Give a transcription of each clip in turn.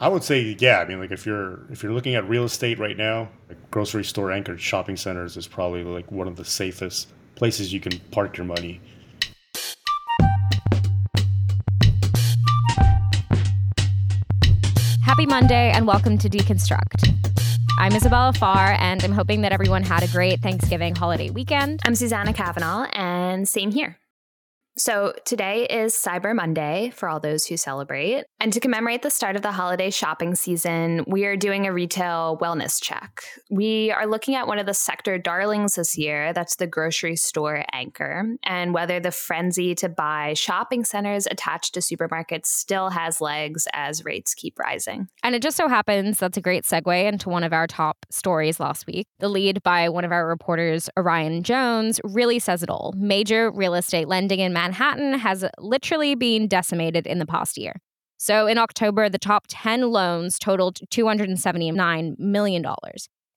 I would say, yeah. I mean, like if you're if you're looking at real estate right now, like grocery store anchored shopping centers is probably like one of the safest places you can park your money. Happy Monday and welcome to Deconstruct. I'm Isabella Farr, and I'm hoping that everyone had a great Thanksgiving holiday weekend. I'm Susanna Kavanaugh, and same here. So, today is Cyber Monday for all those who celebrate. And to commemorate the start of the holiday shopping season, we are doing a retail wellness check. We are looking at one of the sector darlings this year that's the grocery store anchor, and whether the frenzy to buy shopping centers attached to supermarkets still has legs as rates keep rising. And it just so happens that's a great segue into one of our top stories last week. The lead by one of our reporters, Orion Jones, really says it all. Major real estate lending and Manhattan Manhattan has literally been decimated in the past year. So in October, the top 10 loans totaled $279 million.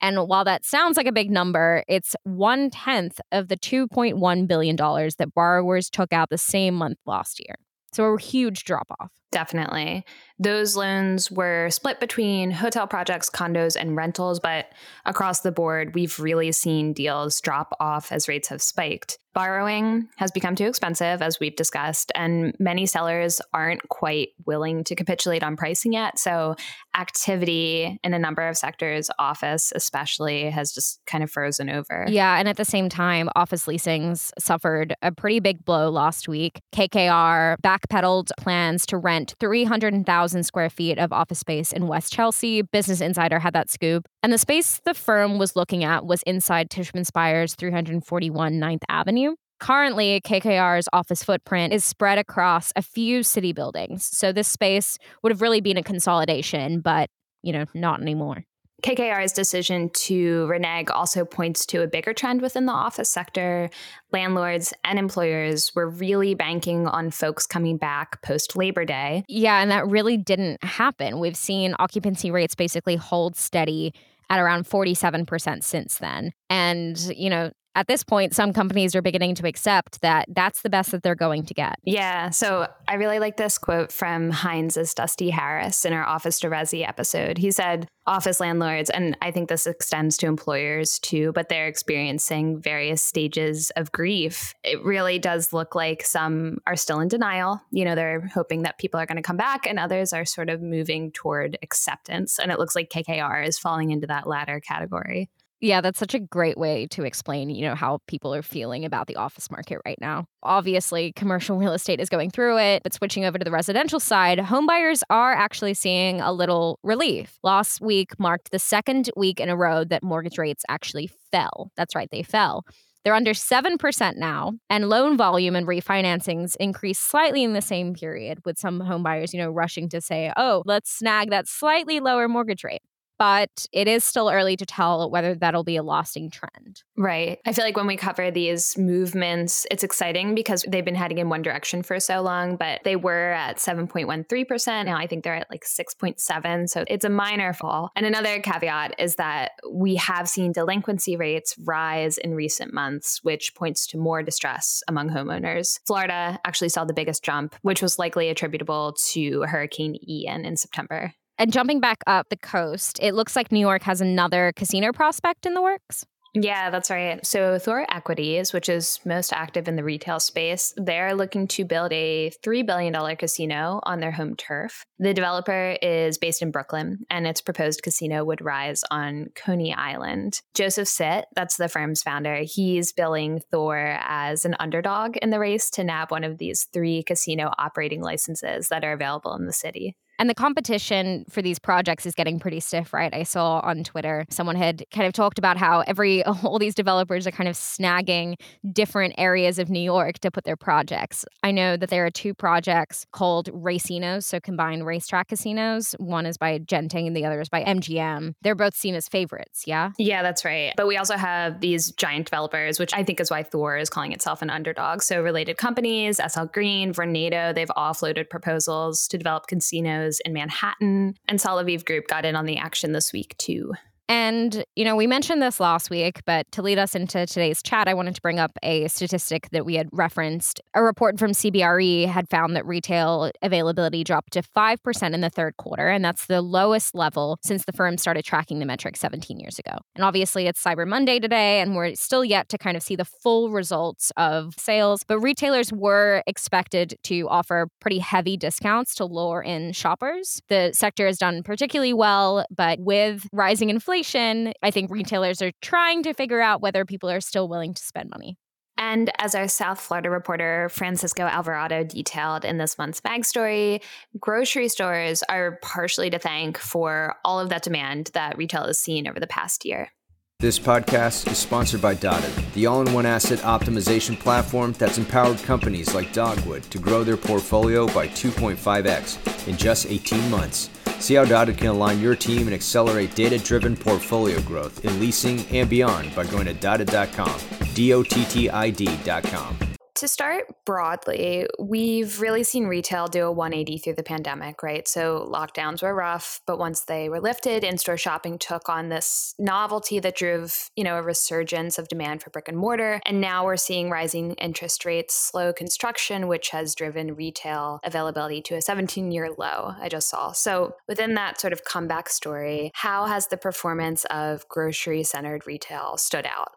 And while that sounds like a big number, it's one tenth of the $2.1 billion that borrowers took out the same month last year. So a huge drop off. Definitely. Those loans were split between hotel projects, condos, and rentals, but across the board, we've really seen deals drop off as rates have spiked. Borrowing has become too expensive, as we've discussed, and many sellers aren't quite willing to capitulate on pricing yet. So, activity in a number of sectors, office especially, has just kind of frozen over. Yeah. And at the same time, office leasings suffered a pretty big blow last week. KKR backpedaled plans to rent 300,000 square feet of office space in West Chelsea. Business Insider had that scoop. And the space the firm was looking at was inside Tishman Speyer's 341 9th Avenue. Currently, KKR's office footprint is spread across a few city buildings. So this space would have really been a consolidation, but, you know, not anymore. KKR's decision to renege also points to a bigger trend within the office sector. Landlords and employers were really banking on folks coming back post Labor Day. Yeah, and that really didn't happen. We've seen occupancy rates basically hold steady at around 47% since then. And, you know, at this point, some companies are beginning to accept that that's the best that they're going to get. Yeah. So I really like this quote from Hines's Dusty Harris in our Office to Resi episode. He said, Office landlords, and I think this extends to employers too, but they're experiencing various stages of grief. It really does look like some are still in denial. You know, they're hoping that people are going to come back, and others are sort of moving toward acceptance. And it looks like KKR is falling into that latter category. Yeah, that's such a great way to explain, you know, how people are feeling about the office market right now. Obviously, commercial real estate is going through it, but switching over to the residential side, homebuyers are actually seeing a little relief. Last week marked the second week in a row that mortgage rates actually fell. That's right, they fell. They're under 7% now, and loan volume and refinancings increased slightly in the same period, with some homebuyers, you know, rushing to say, oh, let's snag that slightly lower mortgage rate but it is still early to tell whether that'll be a lasting trend. Right. I feel like when we cover these movements, it's exciting because they've been heading in one direction for so long, but they were at 7.13%. Now I think they're at like 6.7. So it's a minor fall. And another caveat is that we have seen delinquency rates rise in recent months, which points to more distress among homeowners. Florida actually saw the biggest jump, which was likely attributable to Hurricane Ian in September. And jumping back up the coast, it looks like New York has another casino prospect in the works. Yeah, that's right. So Thor Equities, which is most active in the retail space, they're looking to build a $3 billion casino on their home turf. The developer is based in Brooklyn, and its proposed casino would rise on Coney Island. Joseph Sitt, that's the firm's founder, he's billing Thor as an underdog in the race to nab one of these three casino operating licenses that are available in the city. And the competition for these projects is getting pretty stiff, right? I saw on Twitter someone had kind of talked about how every all these developers are kind of snagging different areas of New York to put their projects. I know that there are two projects called Racinos, so combined racetrack casinos. One is by Genting and the other is by MGM. They're both seen as favorites, yeah? Yeah, that's right. But we also have these giant developers, which I think is why Thor is calling itself an underdog. So related companies, SL Green, Vornado, they've all floated proposals to develop casinos in Manhattan. And Soloviev Group got in on the action this week, too. And, you know, we mentioned this last week, but to lead us into today's chat, I wanted to bring up a statistic that we had referenced. A report from CBRE had found that retail availability dropped to 5% in the third quarter, and that's the lowest level since the firm started tracking the metric 17 years ago. And obviously, it's Cyber Monday today, and we're still yet to kind of see the full results of sales, but retailers were expected to offer pretty heavy discounts to lure in shoppers. The sector has done particularly well, but with rising inflation, inflation, I think retailers are trying to figure out whether people are still willing to spend money. And as our South Florida reporter Francisco Alvarado detailed in this month's Mag Story, grocery stores are partially to thank for all of that demand that retail has seen over the past year. This podcast is sponsored by Dottid, the all in one asset optimization platform that's empowered companies like Dogwood to grow their portfolio by 2.5x in just 18 months. See how Dottid can align your team and accelerate data driven portfolio growth in leasing and beyond by going to dottid.com. D O T T I D.com. To start broadly, we've really seen retail do a 180 through the pandemic, right? So lockdowns were rough, but once they were lifted, in-store shopping took on this novelty that drove, you know, a resurgence of demand for brick and mortar. And now we're seeing rising interest rates, slow construction, which has driven retail availability to a 17-year low, I just saw. So within that sort of comeback story, how has the performance of grocery-centered retail stood out?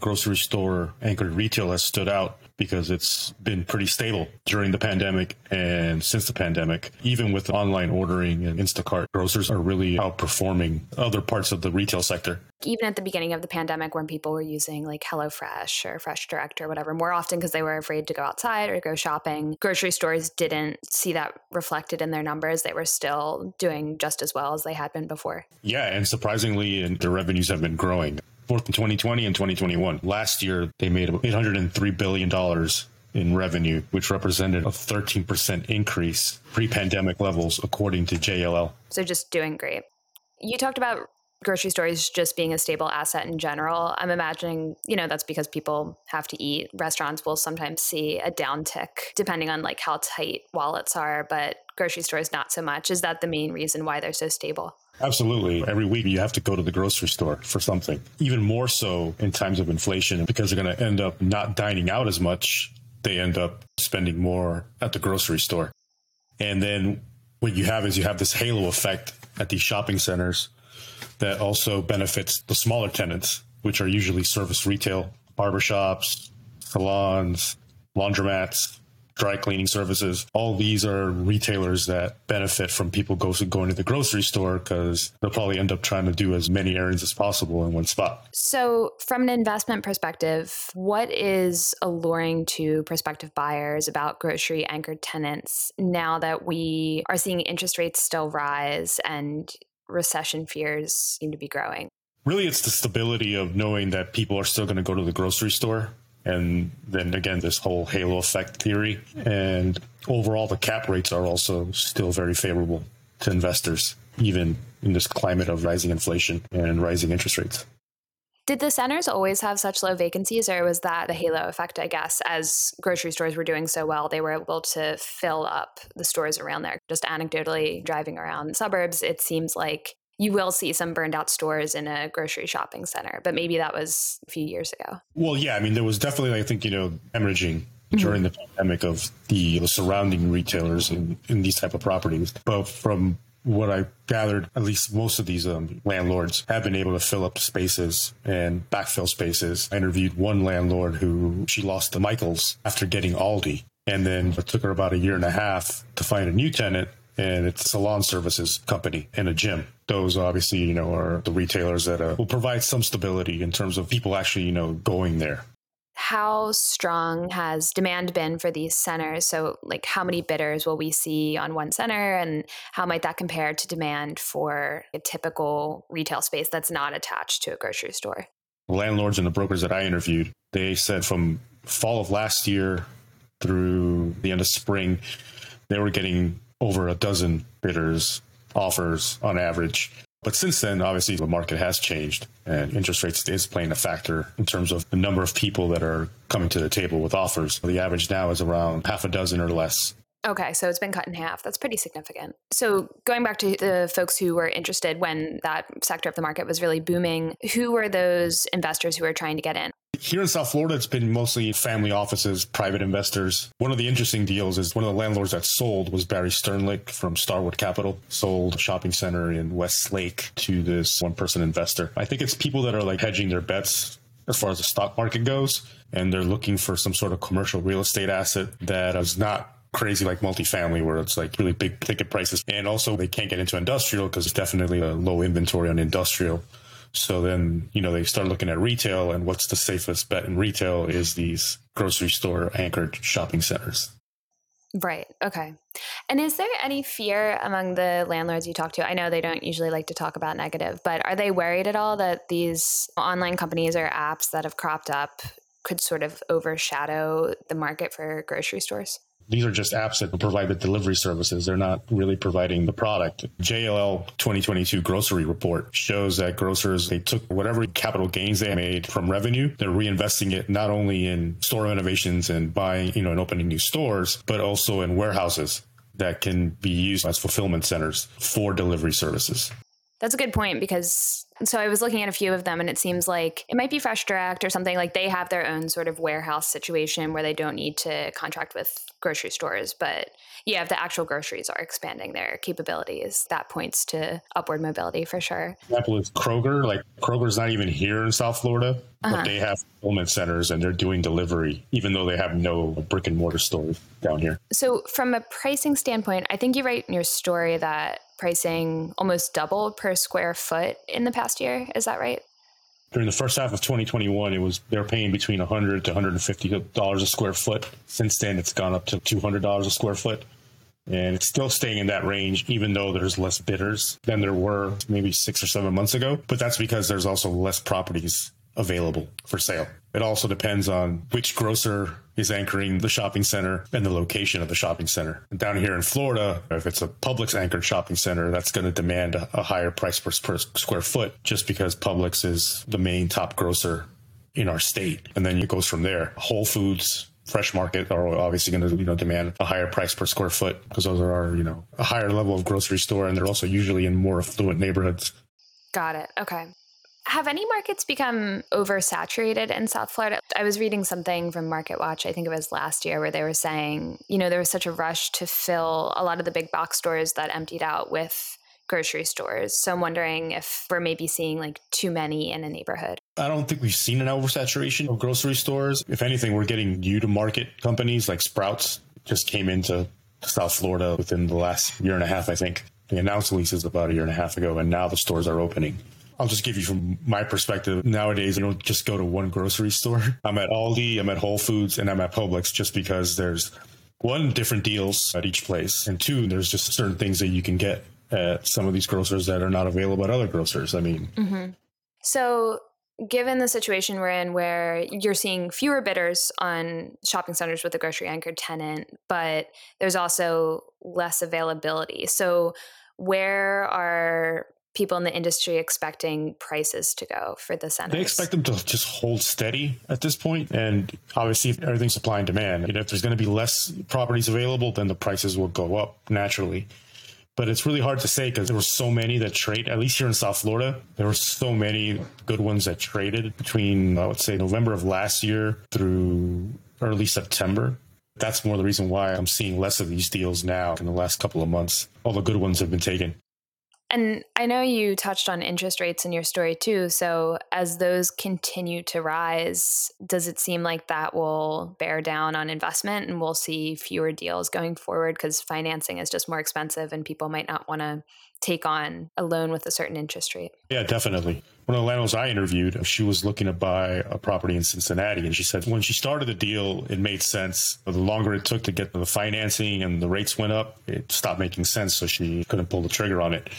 Grocery store anchored retail has stood out because it's been pretty stable during the pandemic and since the pandemic. Even with online ordering and Instacart, grocers are really outperforming other parts of the retail sector. Even at the beginning of the pandemic, when people were using like HelloFresh or Fresh Direct or whatever, more often because they were afraid to go outside or go shopping, grocery stores didn't see that reflected in their numbers. They were still doing just as well as they had been before. Yeah, and surprisingly, and their revenues have been growing both in 2020 and 2021. Last year, they made $803 billion in revenue, which represented a 13% increase pre pandemic levels, according to JLL. So just doing great. You talked about grocery stores just being a stable asset in general. I'm imagining, you know, that's because people have to eat. Restaurants will sometimes see a downtick depending on like how tight wallets are, but grocery stores not so much. Is that the main reason why they're so stable? Absolutely. Every week you have to go to the grocery store for something. Even more so in times of inflation because they're going to end up not dining out as much. They end up spending more at the grocery store. And then what you have is you have this halo effect at these shopping centers that also benefits the smaller tenants, which are usually service retail, barbershops, salons, laundromats, dry cleaning services. All these are retailers that benefit from people go, going to the grocery store because they'll probably end up trying to do as many errands as possible in one spot. So, from an investment perspective, what is alluring to prospective buyers about grocery anchored tenants now that we are seeing interest rates still rise and recession fears seem to be growing? Really, it's the stability of knowing that people are still going to go to the grocery store and then again this whole halo effect theory and overall the cap rates are also still very favorable to investors even in this climate of rising inflation and rising interest rates did the centers always have such low vacancies, or was that the halo effect? I guess as grocery stores were doing so well, they were able to fill up the stores around there. Just anecdotally driving around suburbs, it seems like you will see some burned out stores in a grocery shopping center, but maybe that was a few years ago. Well, yeah, I mean, there was definitely, I think, you know, hemorrhaging mm-hmm. during the pandemic of the, the surrounding retailers in, in these type of properties. But from what I gathered, at least most of these um, landlords have been able to fill up spaces and backfill spaces. I interviewed one landlord who she lost to Michaels after getting Aldi. And then it took her about a year and a half to find a new tenant and it's a salon services company and a gym. Those obviously, you know, are the retailers that uh, will provide some stability in terms of people actually, you know, going there. How strong has demand been for these centers? So, like, how many bidders will we see on one center, and how might that compare to demand for a typical retail space that's not attached to a grocery store? landlords and the brokers that I interviewed, they said from fall of last year through the end of spring, they were getting over a dozen bidders offers on average. But since then, obviously, the market has changed and interest rates is playing a factor in terms of the number of people that are coming to the table with offers. The average now is around half a dozen or less. Okay, so it's been cut in half. That's pretty significant. So, going back to the folks who were interested when that sector of the market was really booming, who were those investors who were trying to get in? Here in South Florida, it's been mostly family offices, private investors. One of the interesting deals is one of the landlords that sold was Barry Sternlicht from Starwood Capital, sold a shopping center in Westlake to this one person investor. I think it's people that are like hedging their bets as far as the stock market goes, and they're looking for some sort of commercial real estate asset that is not crazy like multifamily where it's like really big ticket prices. And also they can't get into industrial because it's definitely a low inventory on industrial. So then, you know, they start looking at retail and what's the safest bet in retail is these grocery store anchored shopping centers. Right. Okay. And is there any fear among the landlords you talk to? I know they don't usually like to talk about negative, but are they worried at all that these online companies or apps that have cropped up could sort of overshadow the market for grocery stores? These are just apps that provide the delivery services. They're not really providing the product. JLL 2022 grocery report shows that grocers, they took whatever capital gains they made from revenue, they're reinvesting it not only in store renovations and buying, you know, and opening new stores, but also in warehouses that can be used as fulfillment centers for delivery services. That's a good point because so I was looking at a few of them and it seems like it might be Fresh Direct or something like they have their own sort of warehouse situation where they don't need to contract with grocery stores. But yeah, if the actual groceries are expanding their capabilities, that points to upward mobility for sure. Example is Kroger. Like Kroger's not even here in South Florida, uh-huh. but they have fulfillment centers and they're doing delivery, even though they have no brick and mortar stores down here. So from a pricing standpoint, I think you write in your story that pricing almost doubled per square foot in the past year. Is that right? During the first half of 2021, it was they're paying between 100 to 150 dollars a square foot. Since then, it's gone up to 200 dollars a square foot, and it's still staying in that range, even though there's less bidders than there were maybe six or seven months ago. But that's because there's also less properties available for sale. It also depends on which grocer is anchoring the shopping center and the location of the shopping center. And down here in Florida, if it's a Publix anchored shopping center, that's going to demand a, higher price per, per square foot just because Publix is the main top grocer in our state. And then it goes from there. Whole Foods, Fresh Market are obviously going to you know demand a higher price per square foot because those are you know a higher level of grocery store and they're also usually in more affluent neighborhoods. Got it. Okay. Have any markets become oversaturated in South Florida? I was reading something from Market Watch, I think it was last year, where they were saying, you know, there was such a rush to fill a lot of the big box stores that emptied out with grocery stores. So I'm wondering if we're maybe seeing like too many in a neighborhood. I don't think we've seen an oversaturation of grocery stores. If anything, we're getting new to market companies like Sprouts just came into South Florida within the last year and a half, I think. They announced leases about a year and a half ago, and now the stores are opening. I'll just give you from my perspective. Nowadays, I don't just go to one grocery store. I'm at Aldi, I'm at Whole Foods, and I'm at Publix just because there's one, different deals at each place, and two, there's just certain things that you can get at some of these grocers that are not available at other grocers. I mean, mm-hmm. so given the situation we're in where you're seeing fewer bidders on shopping centers with a grocery anchored tenant, but there's also less availability. So, where are people in the industry expecting prices to go for the centers? They expect them to just hold steady at this point, and obviously everything's supply and demand. You know, if there's going to be less properties available, then the prices will go up naturally. But it's really hard to say because there were so many that trade. At least here in South Florida, there were so many good ones that traded between I would say November of last year through early September. That's more the reason why I'm seeing less of these deals now in the last couple of months. All the good ones have been taken. And I know you touched on interest rates in your story too. So, as those continue to rise, does it seem like that will bear down on investment and we'll see fewer deals going forward because financing is just more expensive and people might not want to take on a loan with a certain interest rate? Yeah, definitely. One of the landlords I interviewed, uh, she was looking to buy a property in Cincinnati. And she said when she started the deal, it made sense. But the longer it took to get the financing and the rates went up, it stopped making sense. So she couldn't pull the trigger on it.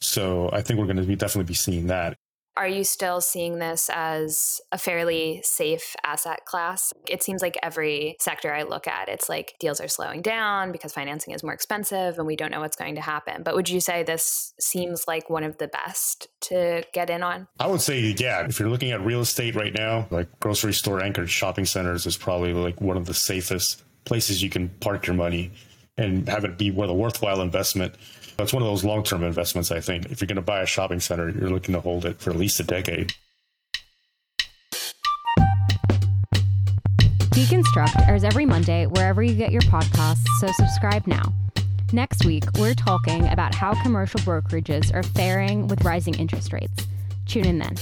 So I think we're going to be definitely be seeing that. Are you still seeing this as a fairly safe asset class? It seems like every sector I look at, it's like deals are slowing down because financing is more expensive and we don't know what's going to happen. But would you say this seems like one of the best to get in on? I would say, yeah. If you're looking at real estate right now, like grocery store anchored shopping centers is probably like one of the safest places you can park your money and have it be worth a worthwhile investment. That's one of those long term investments, I think. If you're going to buy a shopping center, you're looking to hold it for at least a decade. Deconstruct airs every Monday wherever you get your podcasts, so subscribe now. Next week, we're talking about how commercial brokerages are faring with rising interest rates. Tune in then.